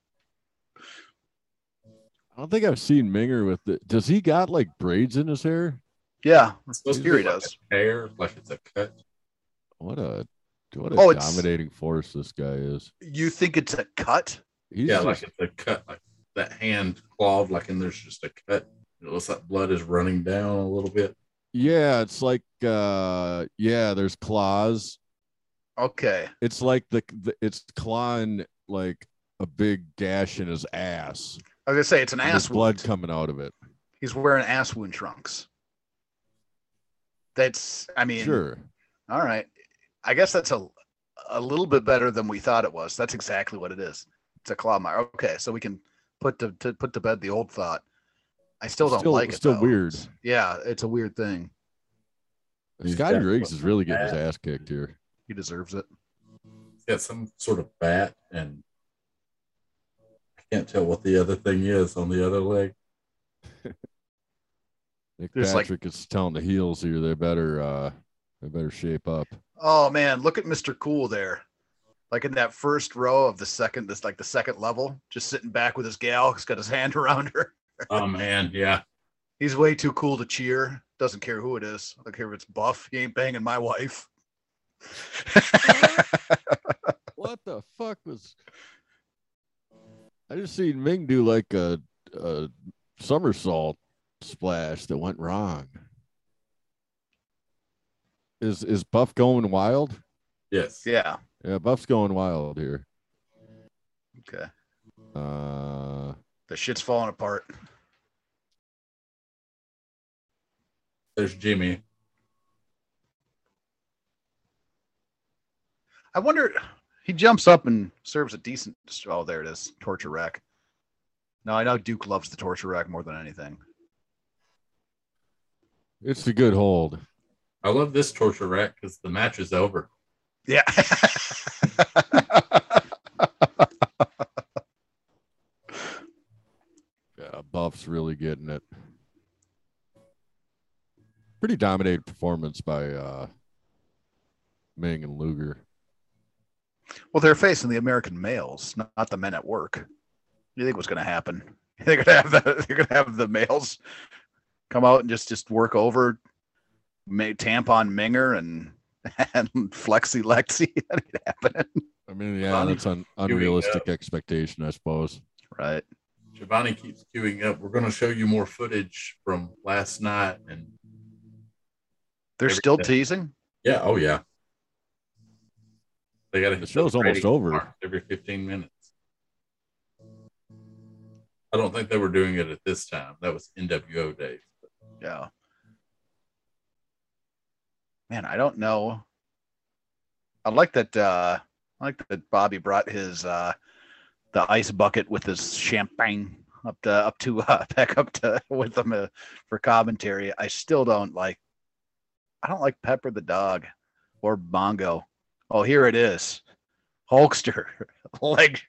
I don't think I've seen Minger with the. Does he got like braids in his hair? Yeah. It's supposed Here he does. hair, like it's a cut. What a what a Oh, dominating force this guy is. You think it's a cut? He's yeah, just, like it's a cut, like that hand clawed, like and there's just a cut. It looks like blood is running down a little bit. yeah, it's like uh yeah, there's claws. Okay. It's like the, the it's clawing like a big gash in his ass. I was gonna say it's an ass There's blood wound. coming out of it. He's wearing ass wound trunks. That's I mean Sure. all right. I guess that's a a little bit better than we thought it was. That's exactly what it is. It's a claw mark. Okay, so we can put to, to put to bed the old thought. I still don't Still- like it. still though. weird. Yeah, it's a weird thing. Scotty Riggs is really getting his ass kicked here. He deserves it. He's got some sort of bat, and I can't tell what the other thing is on the other leg. Nick There's like- Patrick is telling the heels here they better uh they better shape up. Oh man, look at Mr. Cool there. Like in that first row of the second, this like the second level, just sitting back with his gal. He's got his hand around her. Oh man, yeah. He's way too cool to cheer. Doesn't care who it is. I don't care if it's Buff. He ain't banging my wife. What the fuck was I just seen Ming do like a, a somersault splash that went wrong. Is is Buff going wild? Yes. yeah. Yeah, Buff's going wild here. Okay. Uh The shit's falling apart. There's Jimmy. I wonder. He jumps up and serves a decent. Oh, there it is. Torture rack. No, I know Duke loves the torture rack more than anything. it's a good hold. I love this torture rack because the match is over. Yeah. Yeah, Buff's really getting it. Pretty dominated performance by uh Ming and Luger. well, they're facing the American males, not, not the men at work. What do you think was going to happen? They're going to have the they're going to have the males come out and just just work over, may tampon Minger and and Flexi Lexi. That ain't happening, I mean, yeah, Bonnie that's an unrealistic expectation, I suppose. right? Schiavone keeps queuing up. We're going to show you more footage from last night, and They're Every still day. teasing. yeah, oh yeah. They got The show's almost over. every 15 minutes. I don't think they were doing it at this time. That was NWO days. Yeah. Man, I don't know. I like that uh I like that Bobby brought his uh the ice bucket with his champagne up to up to uh back up to with him uh, for commentary. I still don't like I don't like Pepper the dog or Bongo. Oh, here it is. Hulkster leg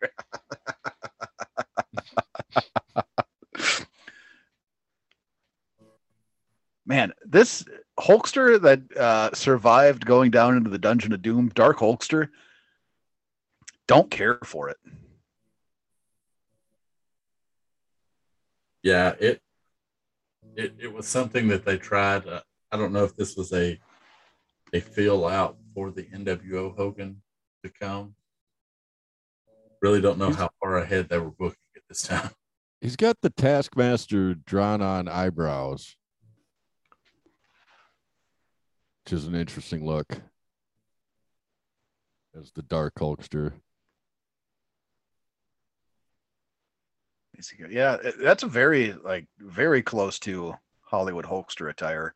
man, this Hulkster that uh, survived going down into the Dungeon of Doom, Dark Hulkster, don't care for it. Yeah, it it it was something that they tried. Uh, I don't know if this was a a feel out for the NWO Hogan to come. Really don't know how far ahead they were booking at this time. He's got the Taskmaster drawn on eyebrows, which is an interesting look. As the Dark Hulkster. Yeah, that's a very like very close to Hollywood Hulkster attire.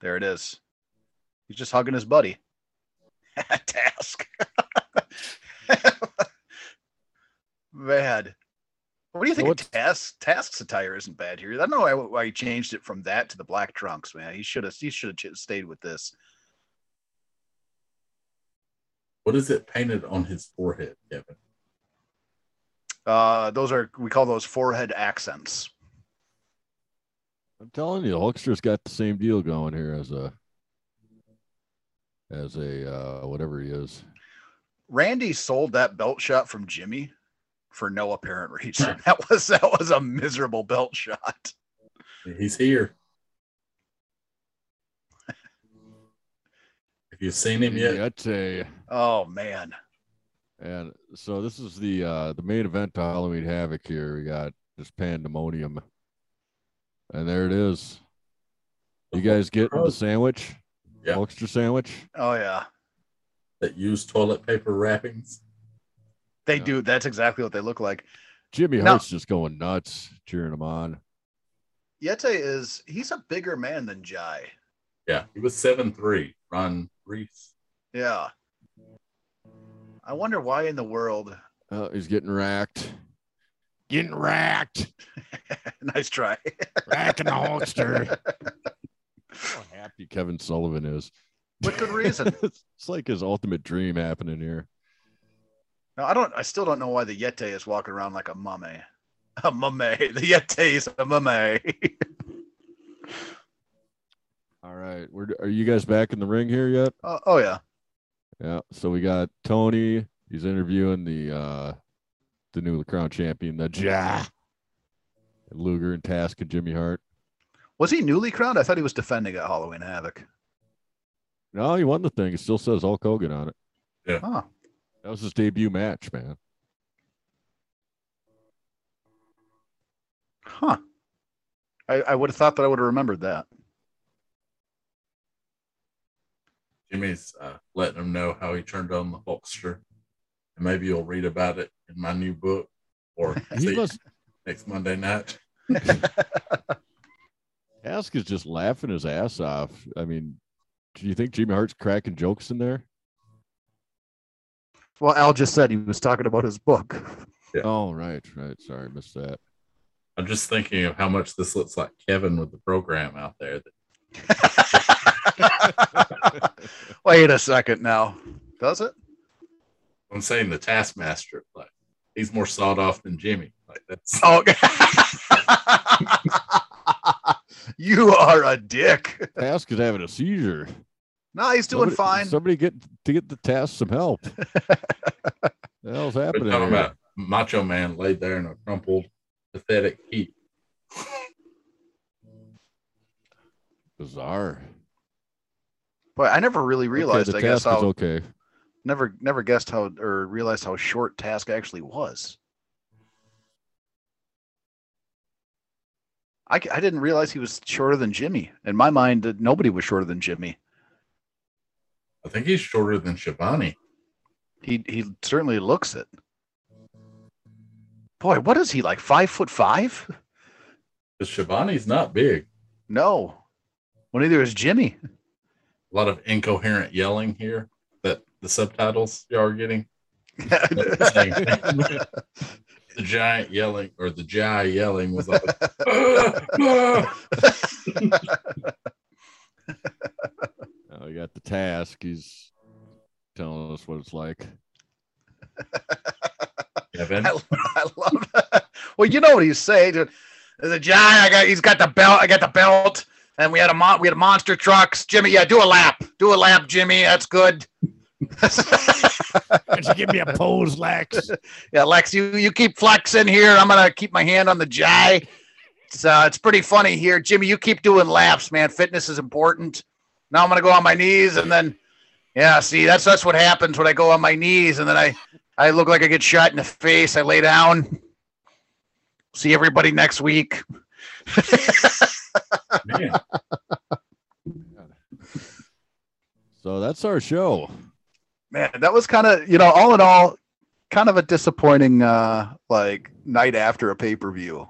There it is. He's just hugging his buddy. Task. Bad. What do you think what's- of Task? Task's attire isn't bad here. I don't know why, why he changed it from that to the black trunks, man. He should have he should have stayed with this. What is it painted on his forehead, Kevin? Uh, those are we call those forehead accents. I'm telling you, Hulkster's got the same deal going here as a as a uh whatever he is. Randy sold that belt shot from Jimmy for no apparent reason. That was that was a miserable belt shot. He's here. Have you seen him yet? Yeti. Oh man. And so this is the uh the main event to Halloween Havoc here. We got this pandemonium. And there it is. You guys get the sandwich? Yeah. Hulkster sandwich? Oh yeah. that use toilet paper wrappings? They Yeah. do. That's exactly what they look like. Jimmy No. Hart's just going nuts, cheering him on. Yete is he's a bigger man than Jai. Yeah, he was seven three. Ron Reese. Yeah. I wonder why in the world. Oh, he's getting racked. Getting racked. nice try. Racking the Hulkster. How happy Kevin Sullivan is. With good reason. it's like his ultimate dream happening here. No, I don't. I still don't know why the Yeti is walking around like a mummy. A mummy. The Yeti is a mummy. All right. We're, are you guys back in the ring here yet? oh, oh yeah. Yeah. So we got Tony. He's interviewing the uh the new crown champion, the Ja. Luger and Task and Jimmy Hart. Was he newly crowned? I thought he was defending at Halloween Havoc. No, he won the thing. It still says Hulk Hogan on it. Yeah. Huh. That was his debut match, man. Huh. I, I would have thought that I would have remembered that. Jimmy's uh, letting him know how he turned on the Hulkster. And maybe you'll read about it in my new book or see must next Monday night. Ask is just laughing his ass off. I mean, do you think Jimmy Hart's cracking jokes in there? Well, Al just said he was talking about his book. Yeah. Oh, right, right. Sorry, missed that. I'm just thinking of how much this looks like Kevin with the program out there. That... Wait a second now. Does it? I'm saying the Taskmaster, like he's more sawed off than Jimmy. Like that's Oh, you are a dick. Task is having a seizure. No, he's doing Somebody- fine. Somebody get to get the Task some help. the hell's We're happening? talking here? about Macho Man laid there in a crumpled, pathetic heap. Bizarre. But I never really realized. okay, I the guess task is how okay. never never guessed how or realized how short Task actually was. I, I didn't realize he was shorter than Jimmy. In my mind, nobody was shorter than Jimmy. I think he's shorter than Schiavone. He he certainly looks it. Boy, what is he like? Five foot five? Because Schiavone's not big. No. Well, neither is Jimmy. A lot of incoherent yelling here that the subtitles you are getting. the giant yelling or the Jai yelling was like, "Ah, ah." Now we got the task. He's telling us what it's like. Kevin. I, I love that. Well, you know what he's saying. The giant, I got, he's got the belt. I got the belt, and we had a mon- we had monster trucks. Jimmy, yeah, do a lap, do a lap, Jimmy. That's good. Could you give me a pose, Lex? yeah, Lex, you you keep flexing here. I'm gonna keep my hand on the jai. It's uh, it's pretty funny here, Jimmy. You keep doing laps, man. Fitness is important. Now I'm gonna go on my knees, and then, yeah, see, that's that's what happens when I go on my knees, and then I I look like I get shot in the face. I lay down. See everybody next week. So that's our show. Man, that was kind of you know, all in all, kind of a disappointing uh like night after a pay per view.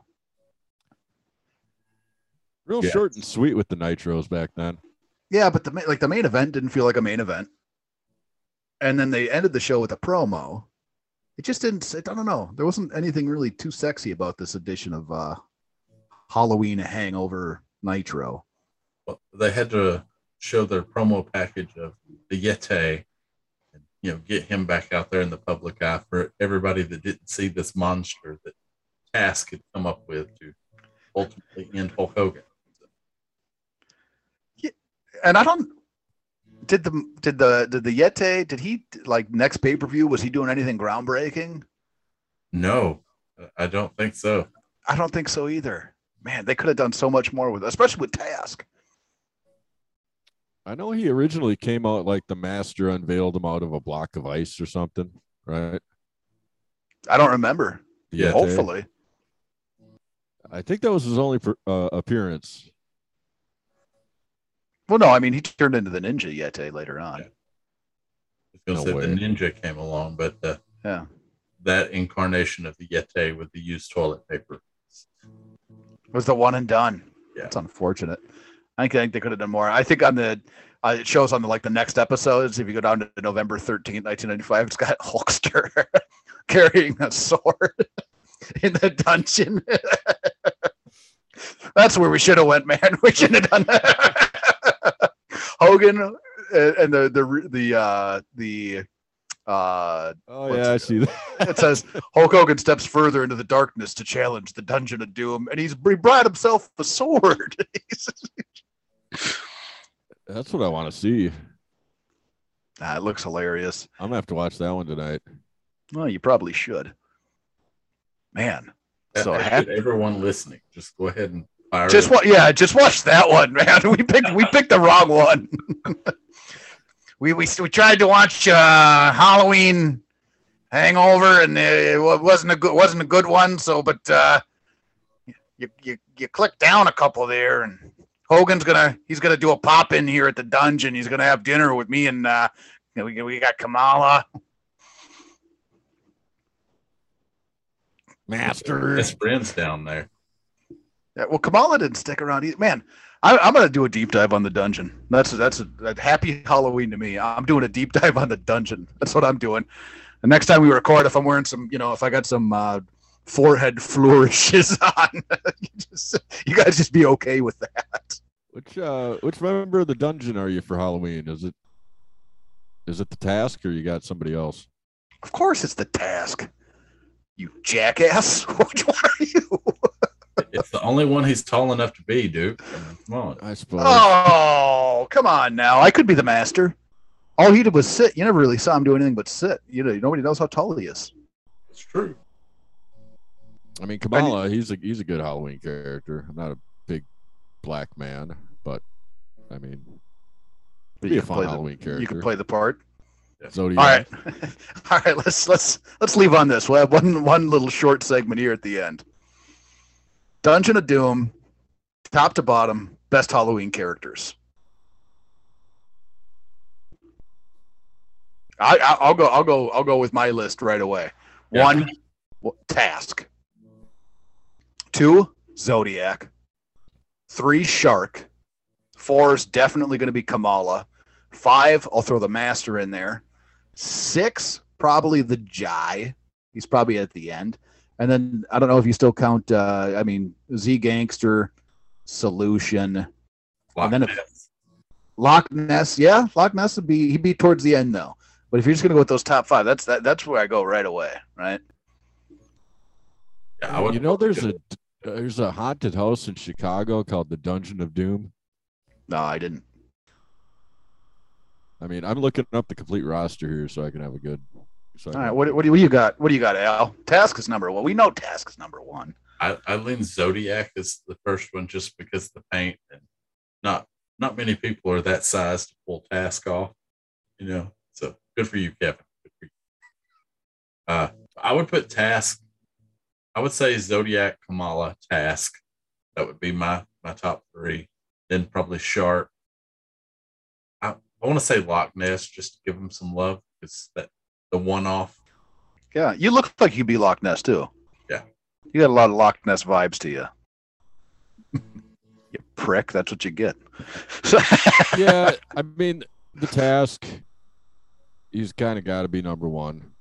Real Yeah. short and sweet with the nitros back then. Yeah, but the like the main event didn't feel like a main event. And then they ended the show with a promo. It just didn't. I don't know. There wasn't anything really too sexy about this edition of uh Halloween Hangover Nitro. well, they had to show their promo package of the Yeti and you know get him back out there in the public eye for everybody that didn't see this monster that Task had come up with to ultimately end Hulk Hogan. And I don't. Did the did the did the Yeti did he like next pay per view was he doing anything groundbreaking? No, I don't think so. I don't think so either. Man, they could have done so much more with, especially with Task. I know he originally came out like the master unveiled him out of a block of ice or something, right? I don't remember. Yeah, Hopefully. I think that was his only uh, appearance. Well, no, I mean he turned into the ninja Yeti later on. Yeah. I was gonna No say the ninja came along, but uh, Yeah. that incarnation of the Yeti with the used toilet paper. It was the one and done. Yeah. It's unfortunate. I think, I think they could have done more. I think on the uh, it shows on the like the next episodes. If you go down to November thirteenth, nineteen ninety five, it's got Hulkster carrying a sword in the dungeon. That's where we should have went, man. We should have done that. Hogan uh, and the the the uh, the uh, Oh What's yeah, I see that. it says Hulk Hogan steps further into the darkness to challenge the Dungeon of Doom, and he's he brought himself a sword. That's what I want to see. ah, it looks hilarious. I'm gonna have to watch that one tonight. Well, you probably should. Man, so happy. everyone listening, just go ahead and fire. Just what? Yeah, just watch that one, man. We picked we picked the wrong one. we, we we tried to watch uh, Halloween Hangover, and it wasn't a good wasn't a good one. So, but uh, you you you click down a couple there, and Hogan's gonna he's gonna do a pop in here at the dungeon. He's gonna have dinner with me, and uh, we we got Kamala. Master. His friends down there. Yeah, well, Kamala didn't stick around either. Man, I, I'm gonna do a deep dive on the dungeon. That's that's a, a happy Halloween to me. I'm doing a deep dive on the dungeon. That's what I'm doing. The next time we record, if I'm wearing some, you know, if I got some uh, forehead flourishes on, you, just, you guys just be okay with that. Which uh which member of the dungeon are you for Halloween? Is it is it the task or you got somebody else? Of course, it's the task. You jackass! Which one are you? It's the only one he's tall enough to be, dude. Come on. I suppose. Oh, come on now. I could be the master. All he did was sit. You never really saw him do anything but sit. You know, nobody knows how tall he is. It's true. I mean Kamala, he's a he's a good Halloween character. I'm not a big black man, but I mean But be a fun play the- Halloween character. You can play the part. Zodiac. All right, all right. Let's let's let's leave on this. We'll have one one little short segment here at the end. Dungeon of Doom, top to bottom, best Halloween characters. I, I I'll go I'll go I'll go with my list right away. Yeah. One, Task. Two, Zodiac. Three, Shark. Four is definitely going to be Kamala. Five, I'll throw the Master in there. Six, probably the Jai. He's probably at the end. And then I don't know if you still count. Uh, I mean, Z Gangster, Solution, And then if- Loch Ness. Loch Ness. Yeah, Loch Ness would be he'd be towards the end though. But if you're just gonna go with those top five, that's that, that's where I go right away. Right? Yeah, I would you know there's a there's a haunted house in Chicago called the Dungeon of Doom. No, I didn't. I mean, I'm looking up the complete roster here so I can have a good. So I All can right, have what, what do you- what do you got? What do you got, Al? Task is number one. We know Task is number one. I, I lean Zodiac as the first one just because of the paint and not not many people are that size to pull task off, you know. So good for you, Kevin. Good for you. Uh, I would put Task. I would say Zodiac, Kamala, Task. That would be my my top three. Then probably Shark. I, I want to say Loch Ness just to give him some love because that the one off. Yeah, you look like you'd be Loch Ness too. Yeah. You got a lot of Loch Ness vibes to you. you prick. That's what you get. yeah, I mean the task. He's kind of got to be number one.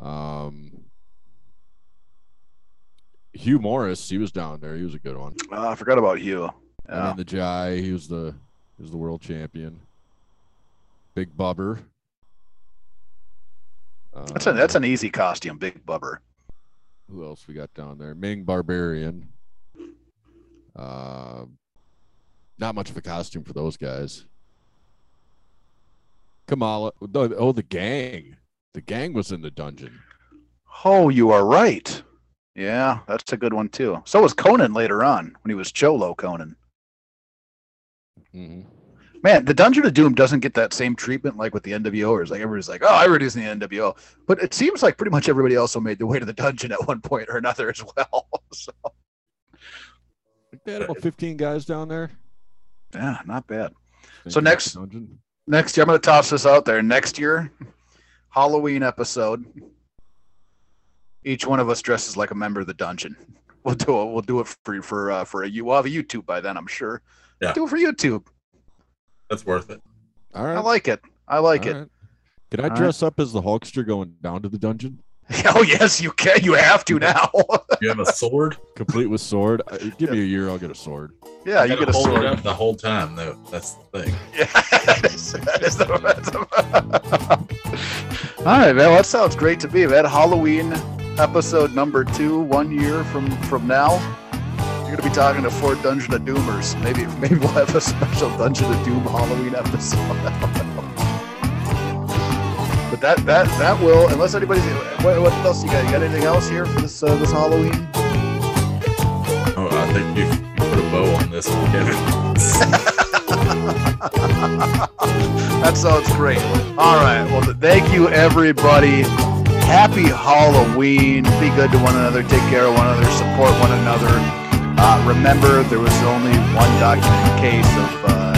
Um, Hugh Morris, he was down there. He was a good one. Oh, I forgot about Hugh. I Yeah. mean the Jai, he was the he was the world champion. Big Bubba. That's a, that's an easy costume, Big Bubba. who else we got down there? Ming Barbarian. Uh, not much of a costume for those guys. Kamala. Oh, the gang. The gang was in the dungeon. Oh, you are right. Yeah, that's a good one too. So was Konnan later on when he was Cholo Konnan. hmm Man, the Dungeon of Doom doesn't get that same treatment like with the NWO, or it's like everybody's like, oh, everybody's in the NWO. But it seems like pretty much everybody also made their way to the dungeon at one point or another as well. so, They had about 15 guys down there. yeah, not bad. Think So next- Next year, I'm going to toss this out there. Next year, Halloween episode. Each one of us dresses like a member of the dungeon. We'll do it. We'll do it for for uh, for a you. We'll have a YouTube by then, I'm sure. Yeah. Do it for YouTube. That's worth it. All right. I like it. I like all it. right. Can I All right. dress up as the Hulkster going down to the dungeon, Oh yes, you can. You have to now. You have a sword. complete with sword? Uh, Give me a year, I'll get a sword. yeah, you gotta get a hold sword. it up the whole time, though. That's the thing. Yeah, that is- that is the- that's- All right, man. Well, that sounds great to me, man. Halloween episode number two, one year from from now. You're gonna be talking to four Dungeon of Doomers. Maybe maybe we'll have a special Dungeon of Doom Halloween episode. but that that that will, unless anybody's. What, what else you got? You got anything else here for this uh, this Halloween? Oh, I think you put a bow on this one, Kevin. That sounds great. All right. Well, thank you, everybody. Happy Halloween. Be good to one another. Take care of one another. Support one another. Uh, remember, there was only one documented case of uh,